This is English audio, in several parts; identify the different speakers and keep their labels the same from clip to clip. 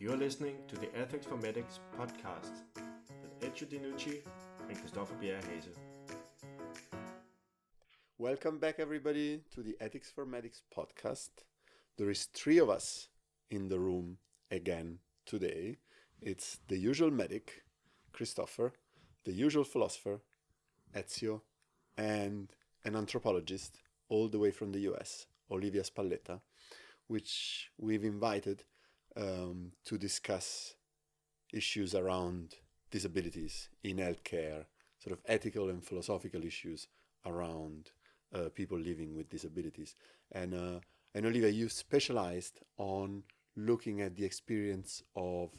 Speaker 1: You're listening to the Ethics for Medics podcast with Ezio Di Nucci and Christoffer Bjerre
Speaker 2: Welcome back, everybody, to the Ethics for Medics podcast. There is three of us in the room again today. It's the usual medic, Christoffer, the usual philosopher, Ezio, and an anthropologist all the way from the US, Olivia Spalletta, which we've invited um, to discuss issues around disabilities in healthcare, sort of ethical and philosophical issues around uh, people living with disabilities. And, uh, and Olivia, you specialized on looking at the experience of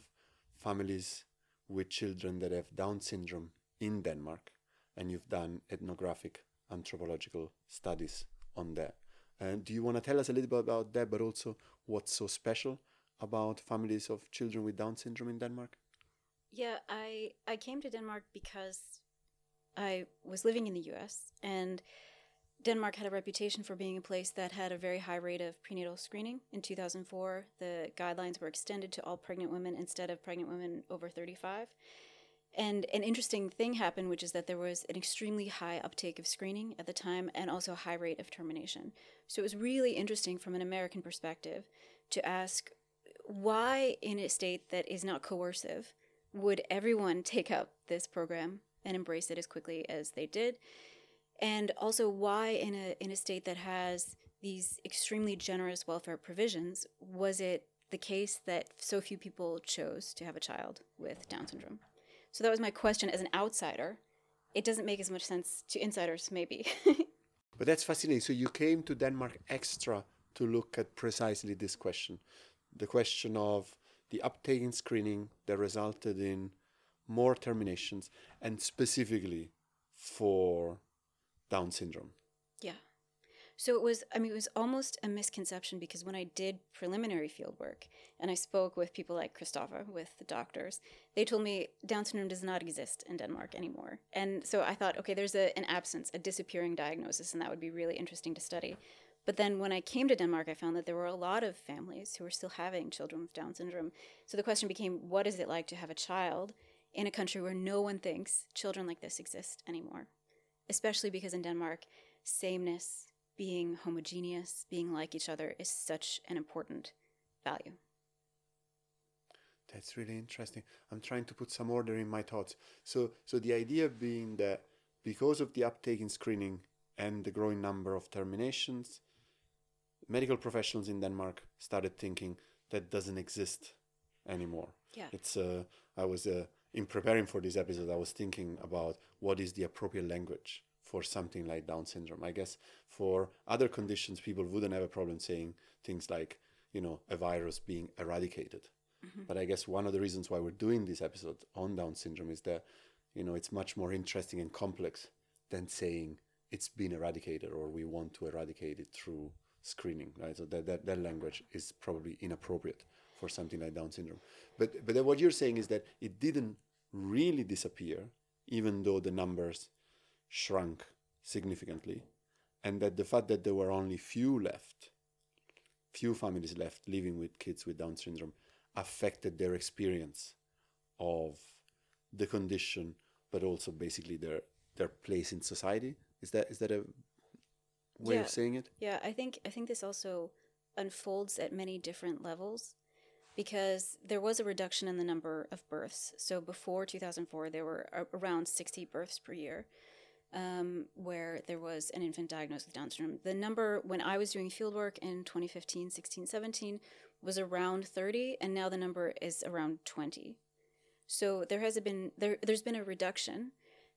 Speaker 2: families with children that have Down syndrome in Denmark, and you've done ethnographic anthropological studies on that. And do you want to tell us a little bit about that, but also what's so special about families of children with Down syndrome in Denmark?
Speaker 3: Yeah, I I came to Denmark because I was living in the U.S. and Denmark had a reputation for being a place that had a very high rate of prenatal screening. In 2004, the guidelines were extended to all pregnant women instead of pregnant women over 35. And an interesting thing happened, which is that there was an extremely high uptake of screening at the time and also a high rate of termination. So it was really interesting from an American perspective to ask why, in a state that is not coercive, would everyone take up this program and embrace it as quickly as they did? and also why in a in a state that has these extremely generous welfare provisions was it the case that so few people chose to have a child with down syndrome? So that was my question as an outsider. It doesn't make as much sense to insiders maybe.
Speaker 2: But that's fascinating. So you came to denmark extra to look at precisely this question the question of the uptake in screening that resulted in more terminations and specifically for down syndrome.
Speaker 3: Yeah. So it was, I mean, it was almost a misconception because when I did preliminary field work and I spoke with people like Christoffer, with the doctors, they told me Down syndrome does not exist in Denmark anymore. And so I thought, okay, there's a, an absence, a disappearing diagnosis, and that would be really interesting to study. But then when I came to Denmark, I found that there were a lot of families who were still having children with Down syndrome. So the question became, what is it like to have a child in a country where no one thinks children like this exist anymore? especially because in Denmark, sameness, being homogeneous, being like each other is such an important value.
Speaker 2: That's really interesting. I'm trying to put some order in my thoughts. So, so the idea being that because of the uptake in screening and the growing number of terminations, medical professionals in Denmark started thinking that doesn't exist anymore.
Speaker 3: Yeah.
Speaker 2: It's uh, I was uh, in preparing for this episode, I was thinking about what is the appropriate language for something like Down syndrome. I guess for other conditions, people wouldn't have a problem saying things like, you know, a virus being eradicated. Mm-hmm. But I guess one of the reasons why we're doing this episode on Down syndrome is that, you know, it's much more interesting and complex than saying it's been eradicated or we want to eradicate it through screening, right? So that, that, that language is probably inappropriate for something like Down syndrome. But but what you're saying is that it didn't really disappear, even though the numbers shrunk significantly, and that the fact that there were only few left, few families left living with kids with Down syndrome, affected their experience of the condition, but also basically their their place in society. Is that is that a way
Speaker 3: yeah.
Speaker 2: of seeing it?
Speaker 3: Yeah, I think I think this also unfolds at many different levels because there was a reduction in the number of births. So before 2004, there were around 60 births per year. Um, where there was an infant diagnosed with Down syndrome. The number when I was doing fieldwork in 2015, 16, 17 was around 30, and now the number is around 20. So there has been there there's been a reduction.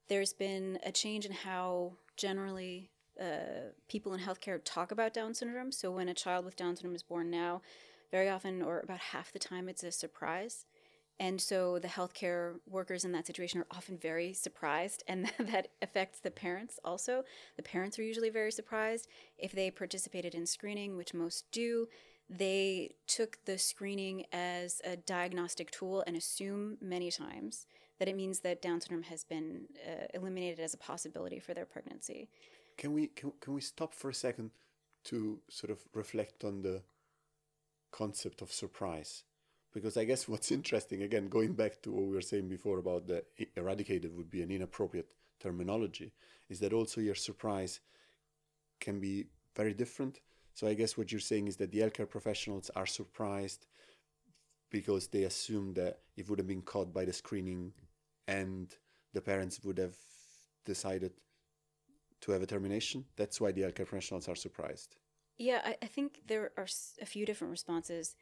Speaker 3: There's been a change in how generally uh, people in healthcare talk about Down syndrome. So when a child with Down syndrome is born now, very often, or about half the time, it's a surprise. And so the healthcare workers in that situation are often very surprised, and that affects the parents also. The parents are usually very surprised. If they participated in screening, which most do, they took the screening as a diagnostic tool and assume many times that it means that Down syndrome has been uh, eliminated as a possibility for their pregnancy.
Speaker 2: Can we can, can we stop for a second to sort of reflect on the concept of surprise because I guess what's interesting, again, going back to what we were saying before about the eradicated would be an inappropriate terminology, is that also your surprise can be very different. So I guess what you're saying is that the healthcare professionals are surprised because they assume that it would have been caught by the screening and the parents would have decided to have a termination. That's why the healthcare professionals are surprised.
Speaker 3: Yeah, I, I think there are a few different responses.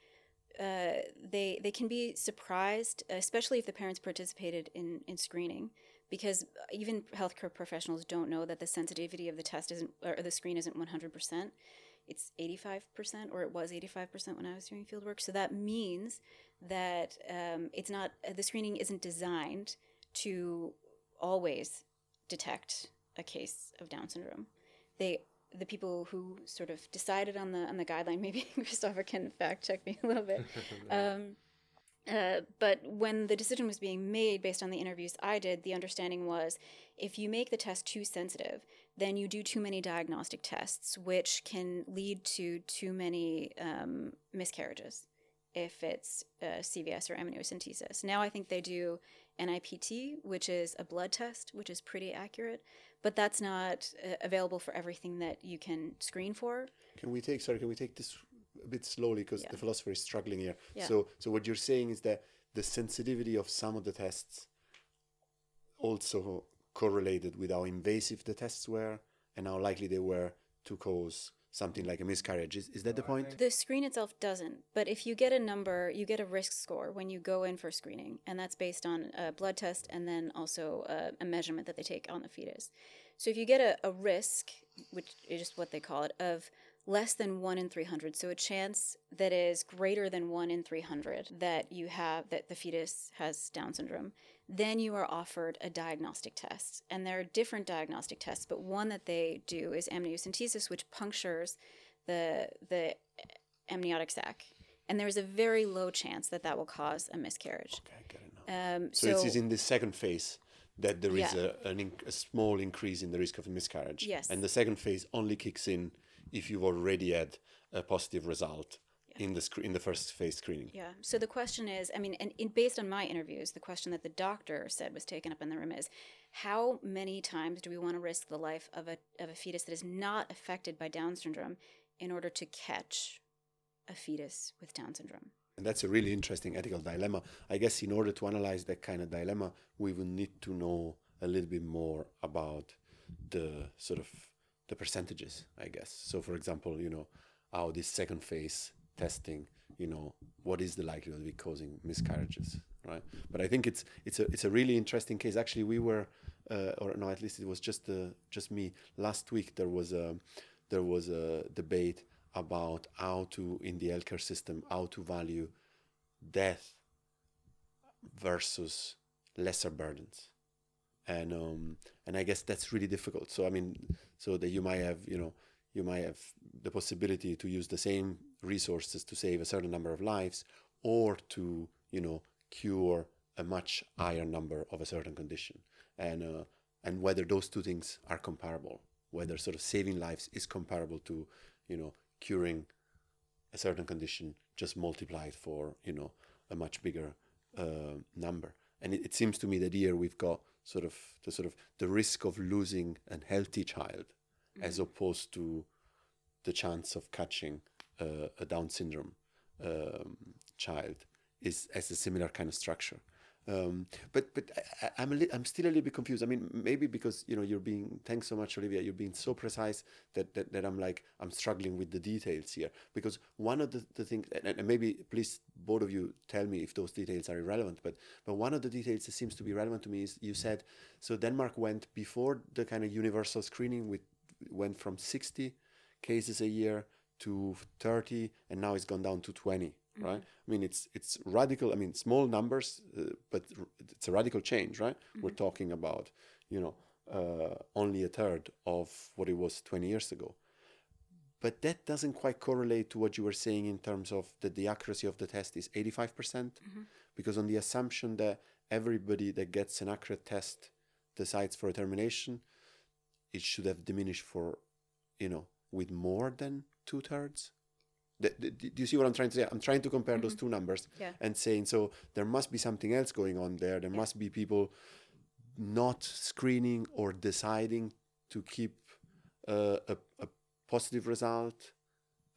Speaker 3: Uh, they they can be surprised, especially if the parents participated in in screening, because even healthcare professionals don't know that the sensitivity of the test isn't or the screen isn't one hundred percent. It's eighty five percent, or it was eighty five percent when I was doing field work. So that means that um, it's not the screening isn't designed to always detect a case of Down syndrome. They the people who sort of decided on the on the guideline. Maybe Christoffer can fact check me a little bit. um, uh, but when the decision was being made based on the interviews I did, the understanding was if you make the test too sensitive, then you do too many diagnostic tests, which can lead to too many um, miscarriages if it's uh, CVS or amniocentesis. Now I think they do NIPT, which is a blood test, which is pretty accurate, but that's not uh, available for everything that you can screen for.
Speaker 2: Can we take sorry? Can we take this a bit slowly because
Speaker 3: Yeah.
Speaker 2: the philosopher is struggling here.
Speaker 3: Yeah.
Speaker 2: So so what you're saying is that the sensitivity of some of the tests also correlated with how invasive the tests were and how likely they were to cause something like a miscarriage. Is, is that the oh, point?
Speaker 3: The screen itself doesn't, but if you get a number, you get a risk score when you go in for screening, and that's based on a blood test and then also a, a measurement that they take on the fetus. So if you get a, a risk, which is just what they call it, of less than 1 in 300, so a chance that is greater than 1 in 300 that you have, that the fetus has Down syndrome, then you are offered a diagnostic test. And there are different diagnostic tests, but one that they do is amniocentesis, which punctures the, the amniotic sac. And there's a very low chance that that will cause a miscarriage.
Speaker 2: Okay, I get it now.
Speaker 3: Um,
Speaker 2: So, it is in the second phase that there is
Speaker 3: Yeah.
Speaker 2: a, an inc- a small increase in the risk of miscarriage.
Speaker 3: Yes.
Speaker 2: And the second phase only kicks in if you've already had a positive result in the scre- in the first phase screening.
Speaker 3: Yeah. So the question is, I mean, and, and based on my interviews, the question that the doctor said was taken up in the room is, how many times do we want to risk the life of a of a fetus that is not affected by Down syndrome in order to catch a fetus with Down syndrome?
Speaker 2: And that's a really interesting ethical dilemma. I guess in order to analyze that kind of dilemma, we would need to know a little bit more about the sort of the percentages, I guess. So for example, you know, how this second phase testing, you know, what is the likelihood of it causing miscarriages, right? But I think it's it's a it's a really interesting case. Actually, we were, uh, or no, at least it was just uh, just me. Last week there was a there was a debate about how to in the healthcare system how to value death versus lesser burdens and um and i guess that's really difficult. So i mean so that you might have you know you might have the possibility to use the same resources to save a certain number of lives or to you know cure a much higher number of a certain condition. And uh, and whether those two things are comparable whether sort of saving lives is comparable to you know curing a certain condition just multiplied for you know a much bigger uh, number. And it, it seems to me that here we've got sort of the sort of the risk of losing a healthy child as opposed to the chance of catching uh, a down syndrome um, child is as a similar kind of structure um, but but I, I'm a li- I'm still a little bit confused. I mean, maybe because you know you're being thanks so much, Olivia. You're being so precise that, that, that I'm like I'm struggling with the details here. Because one of the, the things, and, and maybe please both of you tell me if those details are irrelevant. But but one of the details that seems to be relevant to me is you said so Denmark went before the kind of universal screening with went from 60 cases a year to 30 and now it's gone down to 20 right? I mean it's it's radical i mean small numbers uh, but r- it's a radical change right? We're talking about you know uh, only a third of what it was 20 years ago. But that doesn't quite correlate to what you were saying in terms of that the accuracy of the test is 85%. Because on the assumption that everybody that gets an accurate test decides for a termination it should have diminished for you know with more than two thirds do you see what I'm trying to say? I'm trying to compare those two numbers
Speaker 3: Yeah.
Speaker 2: and saying so there must be something else going on there. There must be people not screening or deciding to keep uh, a, a positive result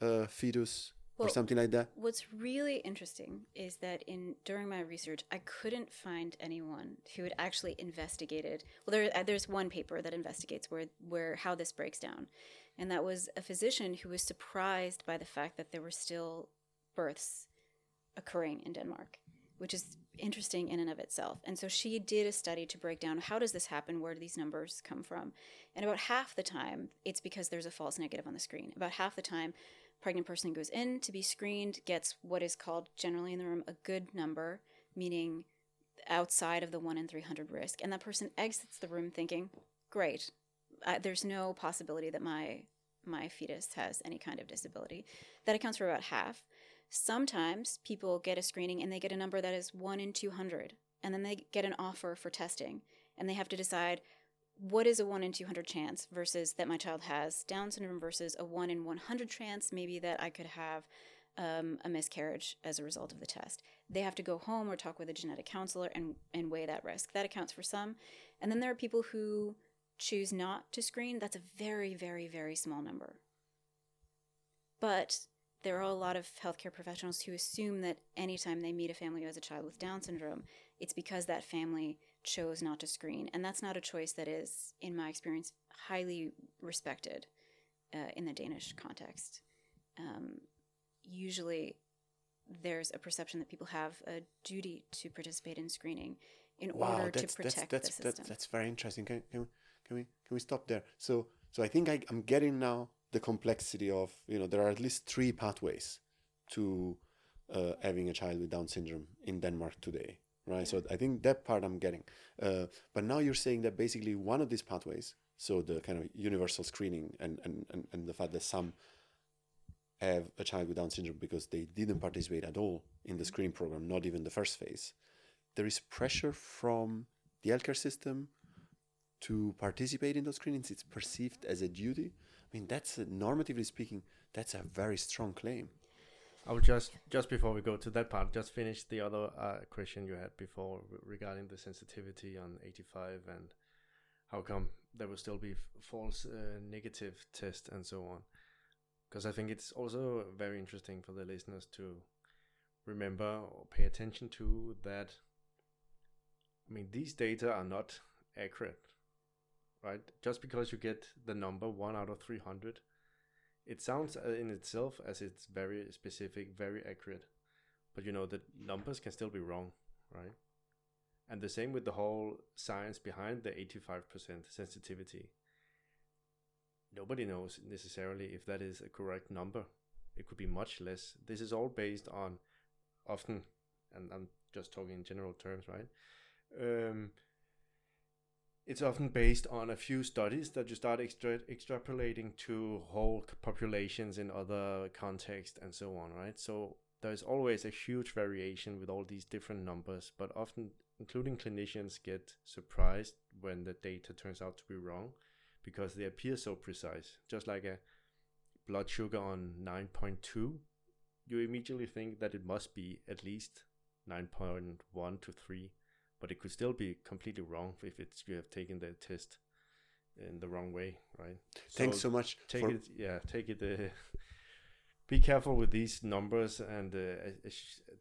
Speaker 2: uh, fetus or something like that.
Speaker 3: What's really interesting is that in during my research, I couldn't find anyone who had actually investigated. Well, there uh, there's one paper that investigates where where how this breaks down, and that was a physician who was surprised by the fact that there were still births occurring in Denmark, which is interesting in and of itself. And so she did a study to break down how does this happen, where do these numbers come from, and about half the time it's because there's a false negative on the screen. About half the time pregnant person goes in to be screened gets what is called generally in the room a good number meaning outside of the 1 in 300 risk and that person exits the room thinking great uh, there's no possibility that my my fetus has any kind of disability that accounts for about half sometimes people get a screening and they get a number that is 1 in 200 and then they get an offer for testing and they have to decide what is a 1 in 200 chance versus that my child has Down syndrome versus a 1 in 100 chance maybe that I could have um, a miscarriage as a result of the test. They have to go home or talk with a genetic counselor and, and weigh that risk. That accounts for some. And then there are people who choose not to screen. That's a very, very, very small number. But there are a lot of healthcare professionals who assume that anytime they meet a family who has a child with Down syndrome, it's because that family chose not to screen. And that's not a choice that is, in my experience, highly respected uh, in the Danish context. Um, usually, there's a perception that people have a duty to participate in screening in order to protect
Speaker 2: that's,
Speaker 3: the system.
Speaker 2: that's very interesting. Can, can, can we can we stop there? So so I think I, I'm getting now the complexity of you know there are at least three pathways to uh, having a child with Down syndrome in Denmark today, right? So I think that part I'm getting. Uh, but now you're saying that basically one of these pathways, so the kind of universal screening and and, and, and the fact that some have a child with Down syndrome because they didn't participate at all in the screening program, not even the first phase. There is pressure from the healthcare system to participate in those screenings. It's perceived as a duty. I mean, that's normatively speaking, that's a very strong claim.
Speaker 1: I will just just before we go to that part, just finish the other uh, question you had before regarding the sensitivity on 85 and how come there will still be false uh, negative test and so on. Because I think it's also very interesting for the listeners to remember or pay attention to that. I mean, these data are not accurate, right? Just because you get the number one out of 300 it sounds uh, in itself as it's very specific, very accurate, but you know the numbers can still be wrong, right? And the same with the whole science behind the 85% sensitivity. Nobody knows necessarily if that is a correct number. It could be much less. This is all based on often, and I'm just talking in general terms, right? Um, it's often based on a few studies that you start extra- extrapolating to whole populations in other contexts and so on, right? So there's always a huge variation with all these different numbers, but often, including clinicians, get surprised when the data turns out to be wrong because they appear so precise. Just like a blood sugar on 9.2, you immediately think that it must be at least 9.1 to 3 but it could still be completely wrong if it's you have taken the test in the wrong way, right?
Speaker 2: Thanks so much
Speaker 1: Take
Speaker 2: for
Speaker 1: it, yeah, take it. Uh, be careful with these numbers and uh, uh,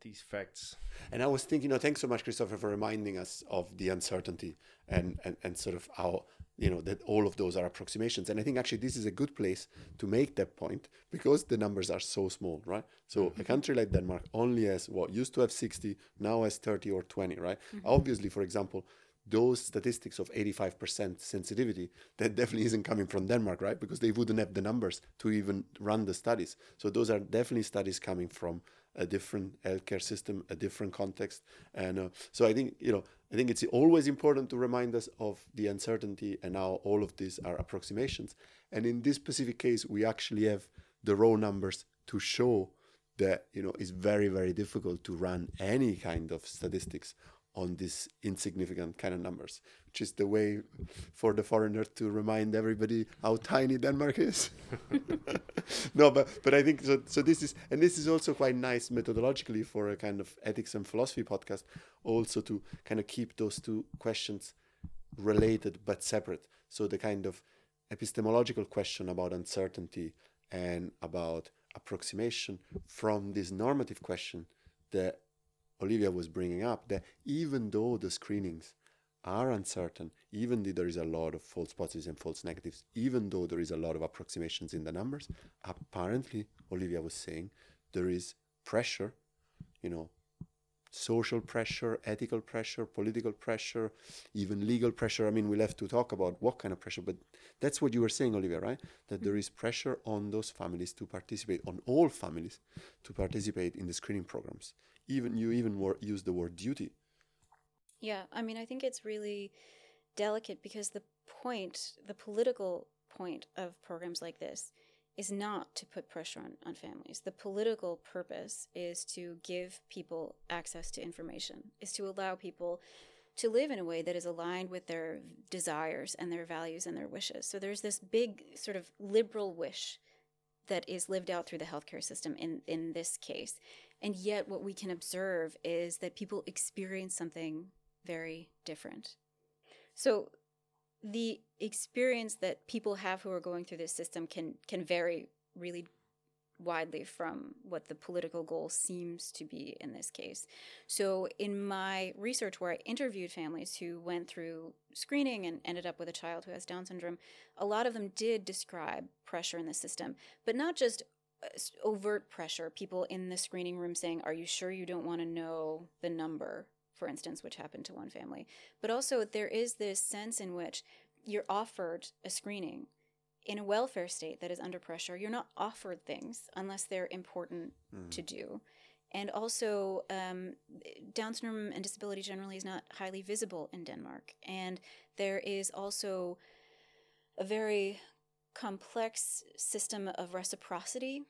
Speaker 1: these facts.
Speaker 2: And I was thinking, you know, thanks so much, Christoffer, for reminding us of the uncertainty and, and, and sort of how, you know, that all of those are approximations. And I think actually this is a good place to make that point because the numbers are so small, right? So a country like Denmark only has what used to have 60, now has 30 or 20, right? Obviously, for example, those statistics of 85% sensitivity, that definitely isn't coming from Denmark, right? Because they wouldn't have the numbers to even run the studies. So those are definitely studies coming from a different healthcare system, a different context. And uh, so I think, you know, I think it's always important to remind us of the uncertainty and how all of these are approximations. And in this specific case, we actually have the raw numbers to show that, you know, it's very, very difficult to run any kind of statistics on these insignificant kind of numbers, which is the way for the foreigner to remind everybody how tiny Denmark is. no, but but I think so. So this is and this is also quite nice methodologically for a kind of ethics and philosophy podcast, also to kind of keep those two questions related but separate. So the kind of epistemological question about uncertainty and about approximation from this normative question that Olivia was bringing up that even though the screenings are uncertain, even though there is a lot of false positives and false negatives, even though there is a lot of approximations in the numbers, apparently, Olivia was saying, there is pressure, you know, social pressure, ethical pressure, political pressure, even legal pressure. I mean, we'll have to talk about what kind of pressure, but that's what you were saying, Olivia, right? That there is pressure on those families to participate, on all families to participate in the screening programs. Even you even wor- use the word duty.
Speaker 3: Yeah, I mean, I think it's really delicate because the point, the political point of programs like this is not to put pressure on, on families. The political purpose is to give people access to information, is to allow people to live in a way that is aligned with their desires and their values and their wishes. So there's this big sort of liberal wish that is lived out through the healthcare system in, in this case. And yet, what we can observe is that people experience something very different. So, the experience that people have who are going through this system can can vary really widely from what the political goal seems to be in this case. So, in my research, where I interviewed families who went through screening and ended up with a child who has Down syndrome, a lot of them did describe pressure in the system, but not just overt pressure, people in the screening room saying, Are you sure you don't want to know the number? For instance, which happened to one family. But also, there is this sense in which you're offered a screening in a welfare state that is under pressure, you're not offered things unless they're important mm. to do. And also, um, Down syndrome and disability generally is not highly visible in Denmark. And there is also a very complex system of reciprocity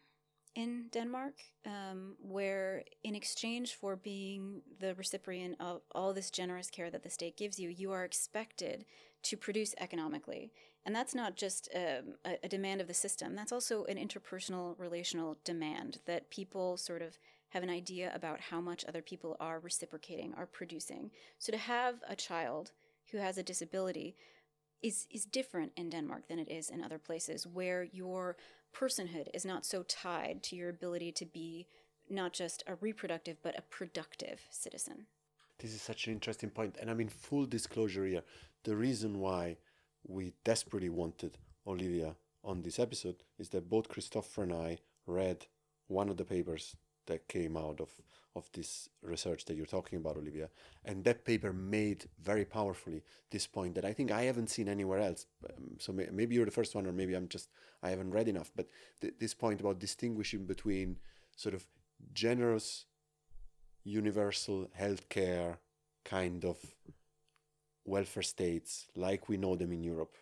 Speaker 3: in Denmark, um, where in exchange for being the recipient of all this generous care that the state gives you, you are expected to produce economically. And that's not just um, a, a demand of the system, that's also an interpersonal relational demand that people sort of have an idea about how much other people are reciprocating, are producing. So to have a child who has a disability is is different in Denmark than it is in other places where your personhood is not so tied to your ability to be not just a reproductive but a productive citizen.
Speaker 2: This is such an interesting point and I mean full disclosure here the reason why we desperately wanted Olivia on this episode is that both Christoffer and I read one of the papers that came out of of this research that you're talking about, Olivia, and that paper made very powerfully this point that I think I haven't seen anywhere else. Um, so may, maybe you're the first one, or maybe I'm just I haven't read enough. But th- this point about distinguishing between sort of generous, universal healthcare kind of welfare states like we know them in Europe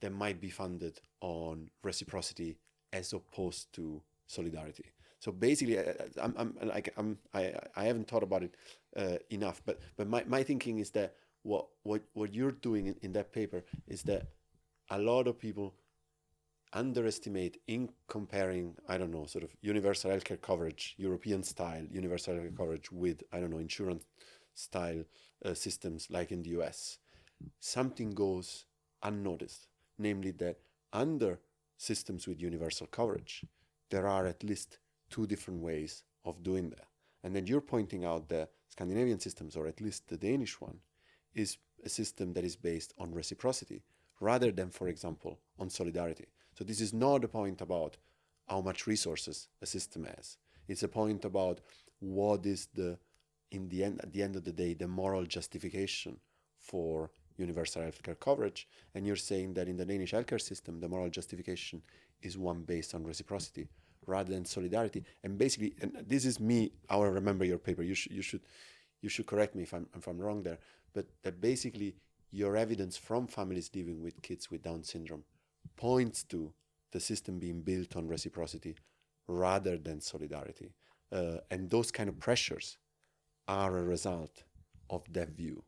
Speaker 2: that might be funded on reciprocity as opposed to solidarity. So basically, I'm, I'm like I'm I, I haven't thought about it uh, enough, but but my, my thinking is that what what what you're doing in, in that paper is that a lot of people underestimate in comparing I don't know sort of universal healthcare coverage, European style universal healthcare coverage with I don't know insurance style uh, systems like in the US, something goes unnoticed, namely that under systems with universal coverage, there are at least two different ways of doing that. And then you're pointing out the Scandinavian systems, or at least the Danish one, is a system that is based on reciprocity rather than, for example, on solidarity. So this is not a point about how much resources a system has. It's a point about what is the in the end, at the end of the day, the moral justification for universal healthcare coverage. And you're saying that in the Danish healthcare system, the moral justification is one based on reciprocity rather than solidarity. And basically, and this is me. I will remember your paper. You should you should you should correct me if I'm if I'm wrong there. But that basically your evidence from families living with kids with Down syndrome points to the system being built on reciprocity rather than solidarity. Uh, and those kind of pressures are a result of that view.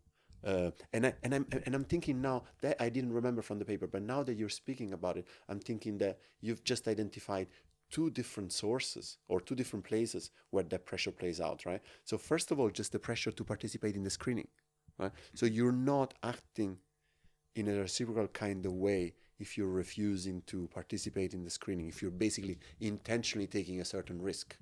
Speaker 2: Uh, and I and I'm and I'm thinking now that I didn't remember from the paper, but now that you're speaking about it, I'm thinking that you've just identified two different sources or two different places where that pressure plays out, right? So first of all, just the pressure to participate in the screening, right? So you're not acting in a reciprocal kind of way if you're refusing to participate in the screening, if you're basically intentionally taking a certain risk,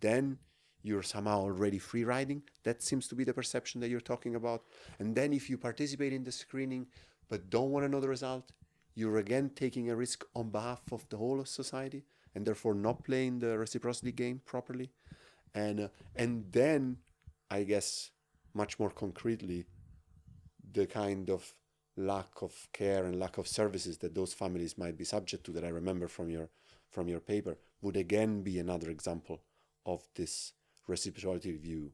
Speaker 2: then you're somehow already free riding. That seems to be the perception that you're talking about. And then if you participate in the screening but don't want to know the result, you're again taking a risk on behalf of the whole of society and therefore not playing the reciprocity game properly. And uh, and then I guess much more concretely the kind of lack of care and lack of services that those families might be subject to that I remember from your from your paper would again be another example of this reciprocity view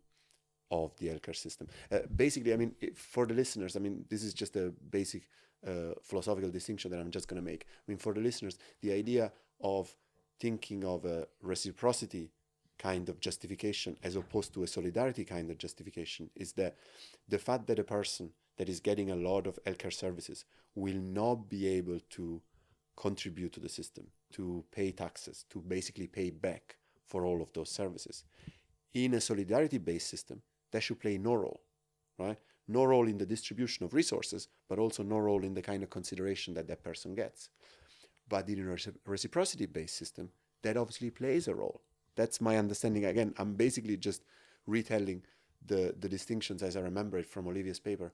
Speaker 2: of the healthcare system. Uh, basically, I mean, for the listeners, I mean, this is just a basic uh, philosophical distinction that I'm just going to make. I mean, for the listeners, the idea of thinking of a reciprocity kind of justification as opposed to a solidarity kind of justification is that the fact that a person that is getting a lot of healthcare services will not be able to contribute to the system, to pay taxes, to basically pay back for all of those services. In a solidarity based system, that should play no role, right? No role in the distribution of resources, but also no role in the kind of consideration that that person gets. But in a reciprocity based system, that obviously plays a role. That's my understanding. Again, I'm basically just retelling the, the distinctions as I remember it from Olivia's paper,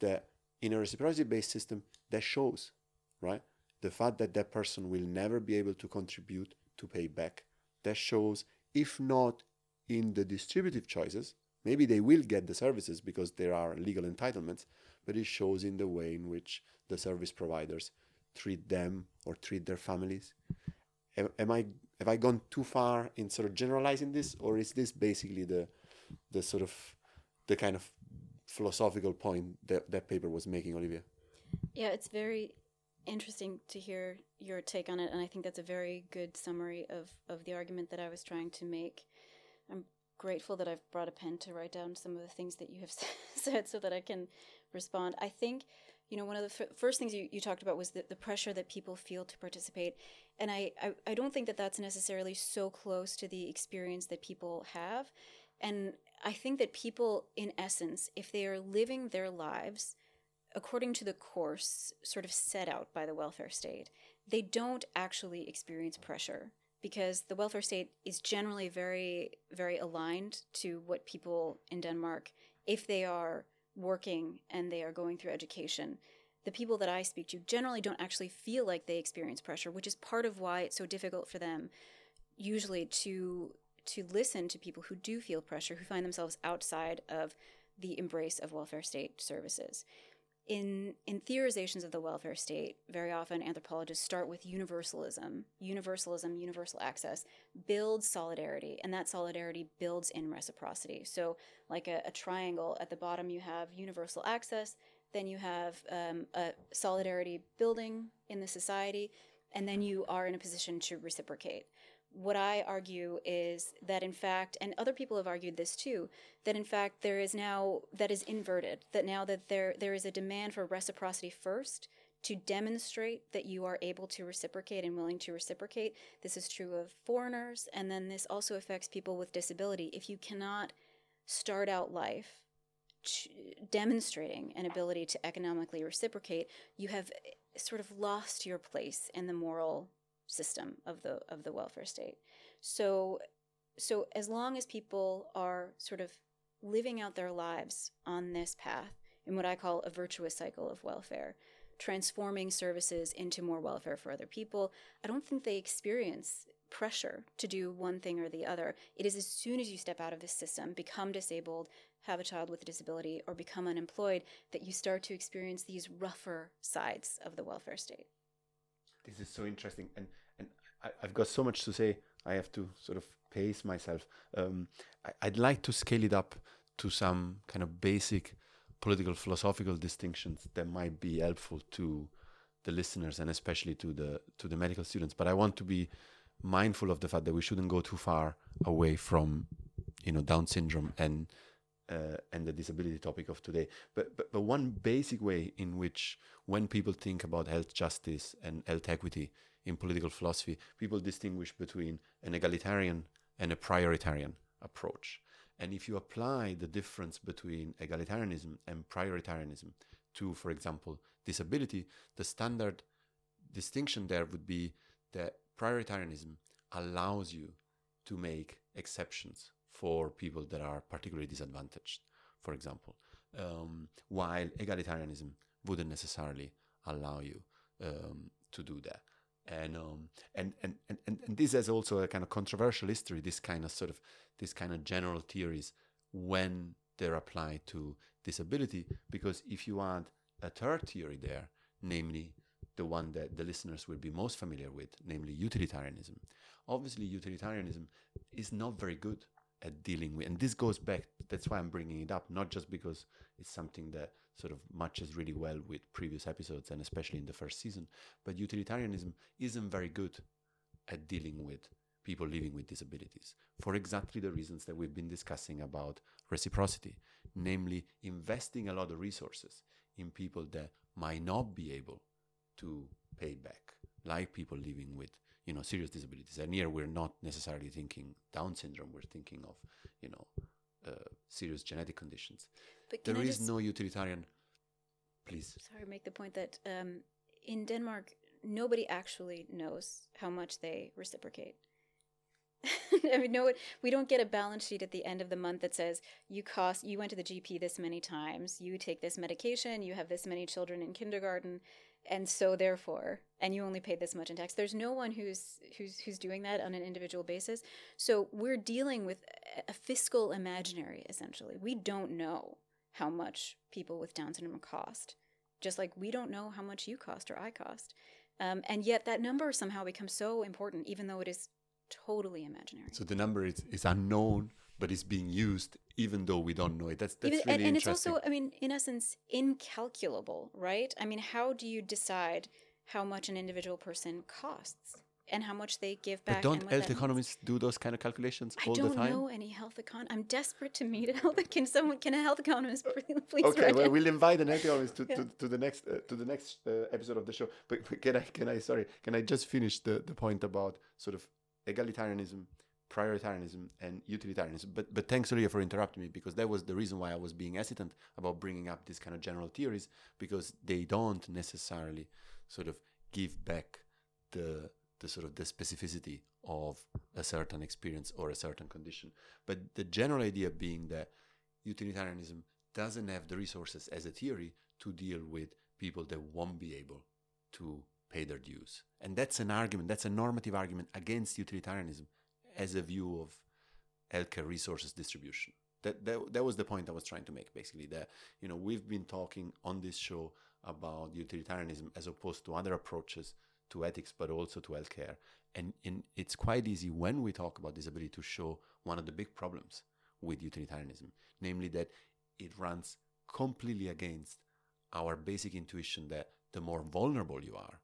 Speaker 2: that in a reciprocity based system, that shows, right? The fact that that person will never be able to contribute to pay back, that shows, if not in the distributive choices, maybe they will get the services because there are legal entitlements, but it shows in the way in which the service providers treat them or treat their families. Am, am I have I gone too far in sort of generalizing this, or is this basically the the sort of the kind of philosophical point that that paper was making, Olivia?
Speaker 3: Yeah, it's very interesting to hear your take on it, and I think that's a very good summary of of the argument that I was trying to make. I'm grateful that I've brought a pen to write down some of the things that you have said so that I can respond. I think you know, one of the f- first things you, you talked about was the, the pressure that people feel to participate. And I, I, I don't think that that's necessarily so close to the experience that people have. And I think that people, in essence, if they are living their lives according to the course sort of set out by the welfare state, they don't actually experience pressure because the welfare state is generally very, very aligned to what people in Denmark, if they are working and they are going through education, the people that I speak to generally don't actually feel like they experience pressure, which is part of why it's so difficult for them usually to to listen to people who do feel pressure, who find themselves outside of the embrace of welfare state services. In, in theorizations of the welfare state, very often anthropologists start with universalism. Universalism, universal access, builds solidarity, and that solidarity builds in reciprocity. So, like a, a triangle, at the bottom you have universal access, then you have um, a solidarity building in the society, and then you are in a position to reciprocate what I argue is that in fact, and other people have argued this too, that in fact there is now that is inverted. That now that there there is a demand for reciprocity first to demonstrate that you are able to reciprocate and willing to reciprocate. This is true of foreigners, and then this also affects people with disability. If you cannot start out life demonstrating an ability to economically reciprocate, you have eh, sort of lost your place in the moral system of the of the welfare state. So so as long as people are sort of living out their lives on this path in what I call a virtuous cycle of welfare, transforming services into more welfare for other people, I don't think they experience pressure to do one thing or the other. It is as soon as you step out of this system, become disabled, have a child with a disability, or become unemployed, that you start to experience these rougher sides of the welfare state.
Speaker 2: This is so interesting, and and I, have got so much to say. I have to sort of pace myself. Um, I, would like to scale it up to some kind of basic political philosophical distinctions that might be helpful to the listeners and especially to the to the medical students. But I want to be mindful of the fact that we shouldn't go too far away from you know Down syndrome and uh, and the disability topic of today. But, but but one basic way in which when people think about health justice and health equity in political philosophy, people distinguish between an egalitarian and a prioritarian approach. And if you apply the difference between egalitarianism and prioritarianism to, for example, disability, the standard distinction there would be that prioritarianism allows you to make exceptions for people that are particularly disadvantaged, for example, um, while egalitarianism wouldn't necessarily allow you um, to do that. And, um, and, and, and, and this has also a kind of controversial history, this kind of sort of, this kind of general theories when they're applied to disability, because if you add a third theory there, namely the one that the listeners will be most familiar with, namely utilitarianism. Obviously, utilitarianism is not very good at dealing with, and this goes back, that's why I'm bringing it up, not just because it's something that sort of matches really well with previous episodes and especially in the first season, but utilitarianism isn't very good at dealing with people living with disabilities for exactly the reasons that we've been discussing about reciprocity, namely investing a lot of resources in people that might not be able to pay back, like people living with you know serious disabilities. And here we're not necessarily thinking Down syndrome; we're thinking of you know uh, serious genetic conditions.
Speaker 3: But
Speaker 2: There is
Speaker 3: just,
Speaker 2: no utilitarian. Please.
Speaker 3: sorry, make the point that um, in Denmark, nobody actually knows how much they reciprocate. I mean, no, we don't get a balance sheet at the end of the month that says you cost, you went to the GP this many times, you take this medication, you have this many children in kindergarten, and so therefore, and you only pay this much in tax. There's no one who's who's who's doing that on an individual basis. So we're dealing with a- fiscal imaginary essentially. We don't know how much people with Down syndrome cost, just like we don't know how much you cost or I cost. Um, and yet that number somehow becomes so important, even though it is totally imaginary.
Speaker 2: So the number is, is unknown, but it's being used even though we don't know it. That's that's
Speaker 3: Even-
Speaker 2: really
Speaker 3: and, and it's also, I mean, in essence, incalculable, right? I mean, how do you decide how much an individual person costs and how much they give back?
Speaker 2: but don't health economists do those kind of calculations
Speaker 3: I
Speaker 2: all
Speaker 3: don't
Speaker 2: the time?
Speaker 3: know any health econ. I'm desperate to meet a health. Can someone? Can a health economist please?
Speaker 2: okay, well, we'll invite an economist to,
Speaker 3: Yeah.
Speaker 2: to, to the next uh, to the next uh, episode of the show. But, but can I can I sorry can I just finish the, the point about sort of egalitarianism, prioritarianism, and utilitarianism? But but thanks Ria for interrupting me because that was the reason why I was being hesitant about bringing up these kind of general theories because they don't necessarily sort of give back the the sort of the specificity of a certain experience or a certain condition. But the general idea being that utilitarianism doesn't have the resources as a theory to deal with people that won't be able to pay their dues. And that's an argument, that's a normative argument against utilitarianism as a view of healthcare resources distribution. That, that, that was the point I was trying to make, basically. That, you know, we've been talking on this show about utilitarianism as opposed to other approaches to ethics, but also to healthcare. And in, it's quite easy when we talk about disability to show one of the big problems with utilitarianism, namely that it runs completely against our basic intuition that the more vulnerable you are,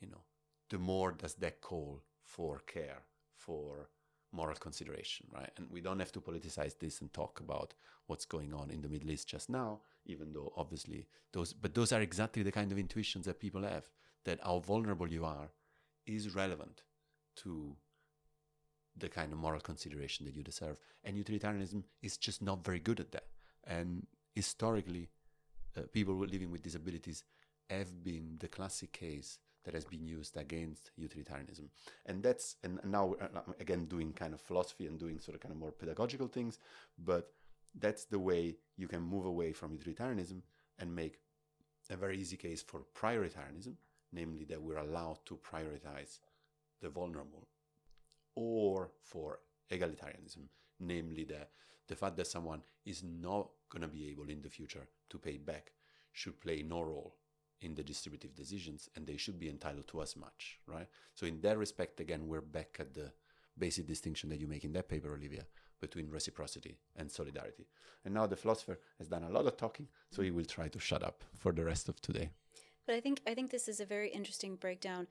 Speaker 2: you know, the more does that call for care, for moral consideration, right? And we don't have to politicize this and talk about what's going on in the Middle East just now, even though obviously those, but those are exactly the kind of intuitions that people have that how vulnerable you are is relevant to the kind of moral consideration that you deserve. And utilitarianism is just not very good at that. And historically, uh, people living with disabilities have been the classic case that has been used against utilitarianism. And that's, and now uh, again doing kind of philosophy and doing sort of kind of more pedagogical things, but that's the way you can move away from utilitarianism and make a very easy case for prioritarianism, namely that we're allowed to prioritize the vulnerable, or for egalitarianism, namely that the fact that someone is not going to be able in the future to pay back should play no role in the distributive decisions and they should be entitled to as much, right? So, in that respect, again, we're back at the basic distinction that you make in that paper, Olivia, between reciprocity and solidarity. And now the philosopher has done a lot of talking, so he will try to shut up for the rest of today.
Speaker 3: But I think I think this is a very interesting breakdown.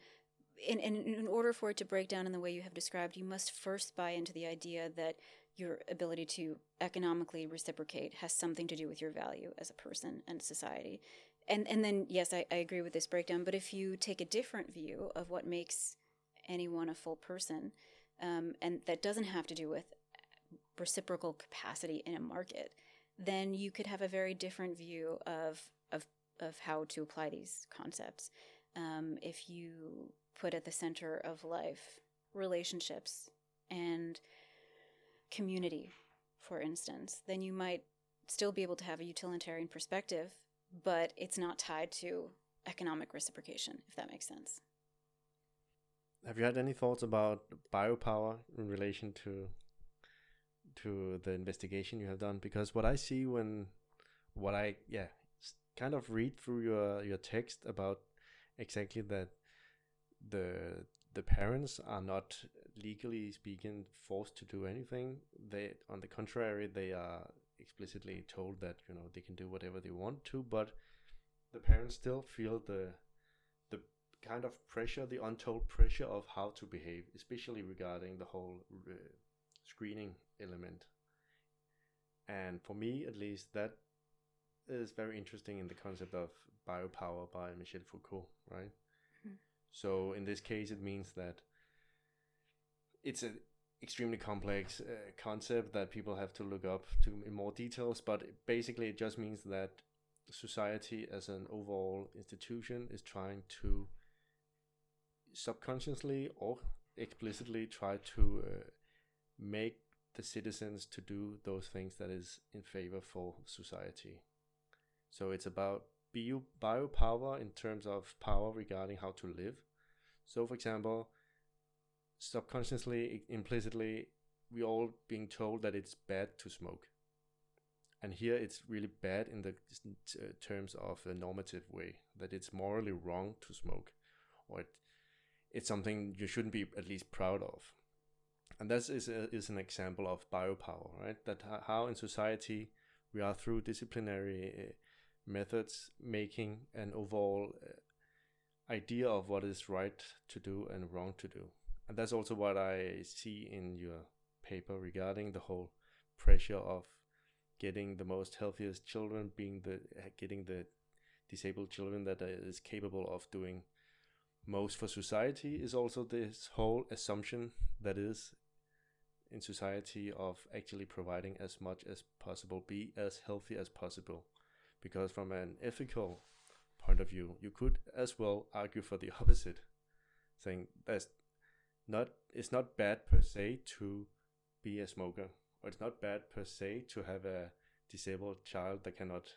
Speaker 3: In, in in order for it to break down in the way you have described, you must first buy into the idea that your ability to economically reciprocate has something to do with your value as a person and society. And and then yes, I, I agree with this breakdown. But if you take a different view of what makes anyone a full person, um, and that doesn't have to do with reciprocal capacity in a market, then you could have a very different view of of of how to apply these concepts. Um, if you put at the center of life relationships and community, for instance, then you might still be able to have a utilitarian perspective, but it's not tied to economic reciprocation, if that makes sense.
Speaker 1: Have you had any thoughts about biopower in relation to to the investigation you have done? Because what I see when what I yeah kind of read through your your text about exactly that the the parents are not legally speaking forced to do anything. They on the contrary they are explicitly told that you know they can do whatever they want to, but the parents still feel the the kind of pressure, the untold pressure of how to behave, especially regarding the whole uh, screening element. And for me, at least, that is very interesting in the concept of biopower by Michel Foucault, right? Mm-hmm. So in this case, it means that it's an extremely complex uh, concept that people have to look up to in more details, but basically, it just means that society as an overall institution is trying to subconsciously or explicitly try to uh, make the citizens to do those things that is in favor for society. So it's about bio biopower in terms of power regarding how to live. So, for example, subconsciously, implicitly, we all being told that it's bad to smoke. And here it's really bad in the uh, terms of a normative way, that it's morally wrong to smoke, or it it's something you shouldn't be at least proud of. And that is, a, is an example of biopower, right? That how in society we are through disciplinary uh, methods making an overall uh, idea of what is right to do and wrong to do. And that's also what I see in your paper regarding the whole pressure of getting the most healthiest children being the getting the disabled children that is capable of doing most for society is also this whole assumption that is in society of actually providing as much as possible, be as healthy as possible. Because from an ethical point of view, you could as well argue for the opposite, saying that's not it's not bad per se to be a smoker, or it's not bad per se to have a disabled child that cannot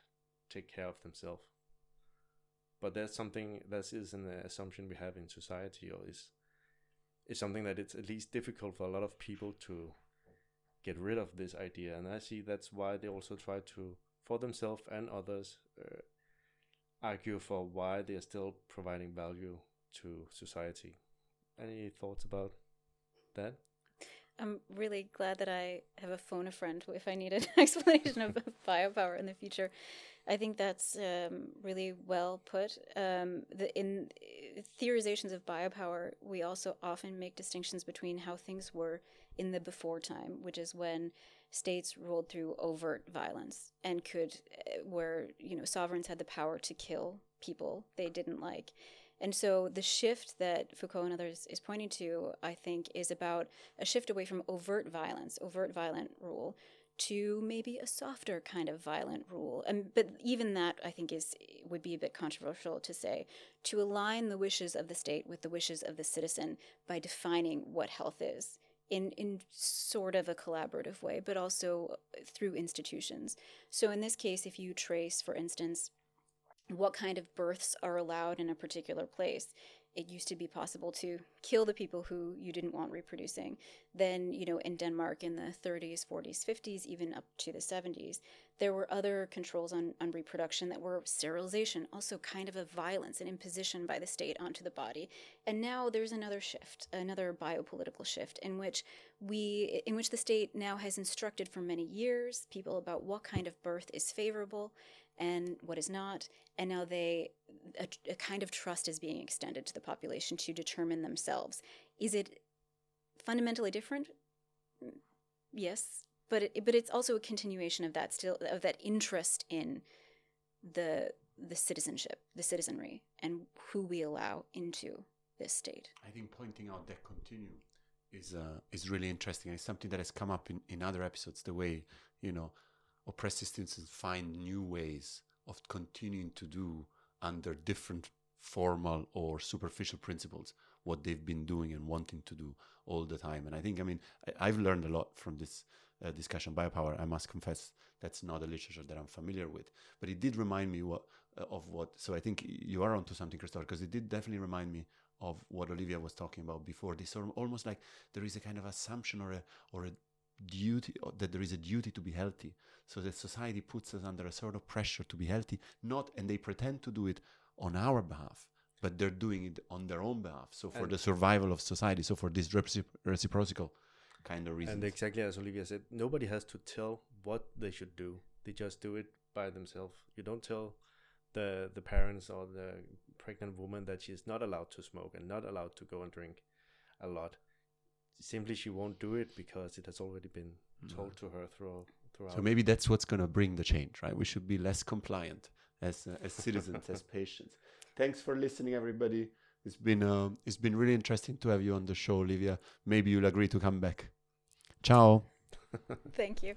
Speaker 1: take care of themselves. But that's something that is an assumption we have in society or is is something that it's at least difficult for a lot of people to get rid of this idea. And i see that's why they also try to for themselves and others uh, argue for why they are still providing value to society any thoughts about that
Speaker 3: I'm really glad that I have a phone a friend if I need an explanation of biopower in the future. I think that's um, really well put. Um, the, in theorizations of biopower, we also often make distinctions between how things were in the before time, which is when states ruled through overt violence and could, uh, where you know sovereigns had the power to kill people they didn't like. And so the shift that Foucault and others is pointing to, I think, is about a shift away from overt violence, overt violent rule, to maybe a softer kind of violent rule. And but even that I think is would be a bit controversial to say to align the wishes of the state with the wishes of the citizen by defining what health is in in sort of a collaborative way, but also through institutions. So in this case, if you trace, for instance, what kind of births are allowed in a particular place, it used to be possible to kill the people who you didn't want reproducing. Then, you know, in Denmark in the 30s, 40s, 50s, even up to the 70s, there were other controls on, on reproduction that were sterilization, also kind of a violence, an imposition by the state onto the body. And now there's another shift, another biopolitical shift in which we in which the state now has instructed for many years people about what kind of birth is favorable and what is not. And now they, a, a kind of trust is being extended to the population to determine themselves. Is it fundamentally different? Yes, but it, but it's also a continuation of that still of that interest in the the citizenship, the citizenry, and who we allow into this state.
Speaker 2: I think pointing out that continuum is uh, is really interesting. It's something that has come up in, in other episodes. The way you know oppressed institutions find new ways of continuing to do under different formal or superficial principles what they've been doing and wanting to do all the time. And I think, I mean, I, have learned a lot from this uh, discussion. Biopower, I must confess, that's not a literature that I'm familiar with, but it did remind me what uh, of what. So I think you are onto something, Christoffer, because it did definitely remind me of what Olivia was talking about before. This almost like there is a kind of assumption or a or a duty uh, that there is a duty to be healthy. So that society puts us under a sort of pressure to be healthy not and they pretend to do it on our behalf but they're doing it on their own behalf. So for and the survival of society so for this recipro- reciprocal kind of reason
Speaker 1: and exactly as olivia said nobody has to tell what they should do. They just do it by themselves. You don't tell the the parents or the pregnant woman that she's not allowed to smoke and not allowed to go and drink a lot. Simply, she won't do it because it has already been mm. told to her through, throughout.
Speaker 2: So maybe that's what's going to bring the change, right? We should be less compliant as uh, as citizens, as patients. Thanks for listening, everybody. It's been uh, it's been really interesting to have you on the show, Olivia. Maybe you'll agree to come back. Ciao.
Speaker 3: Thank you.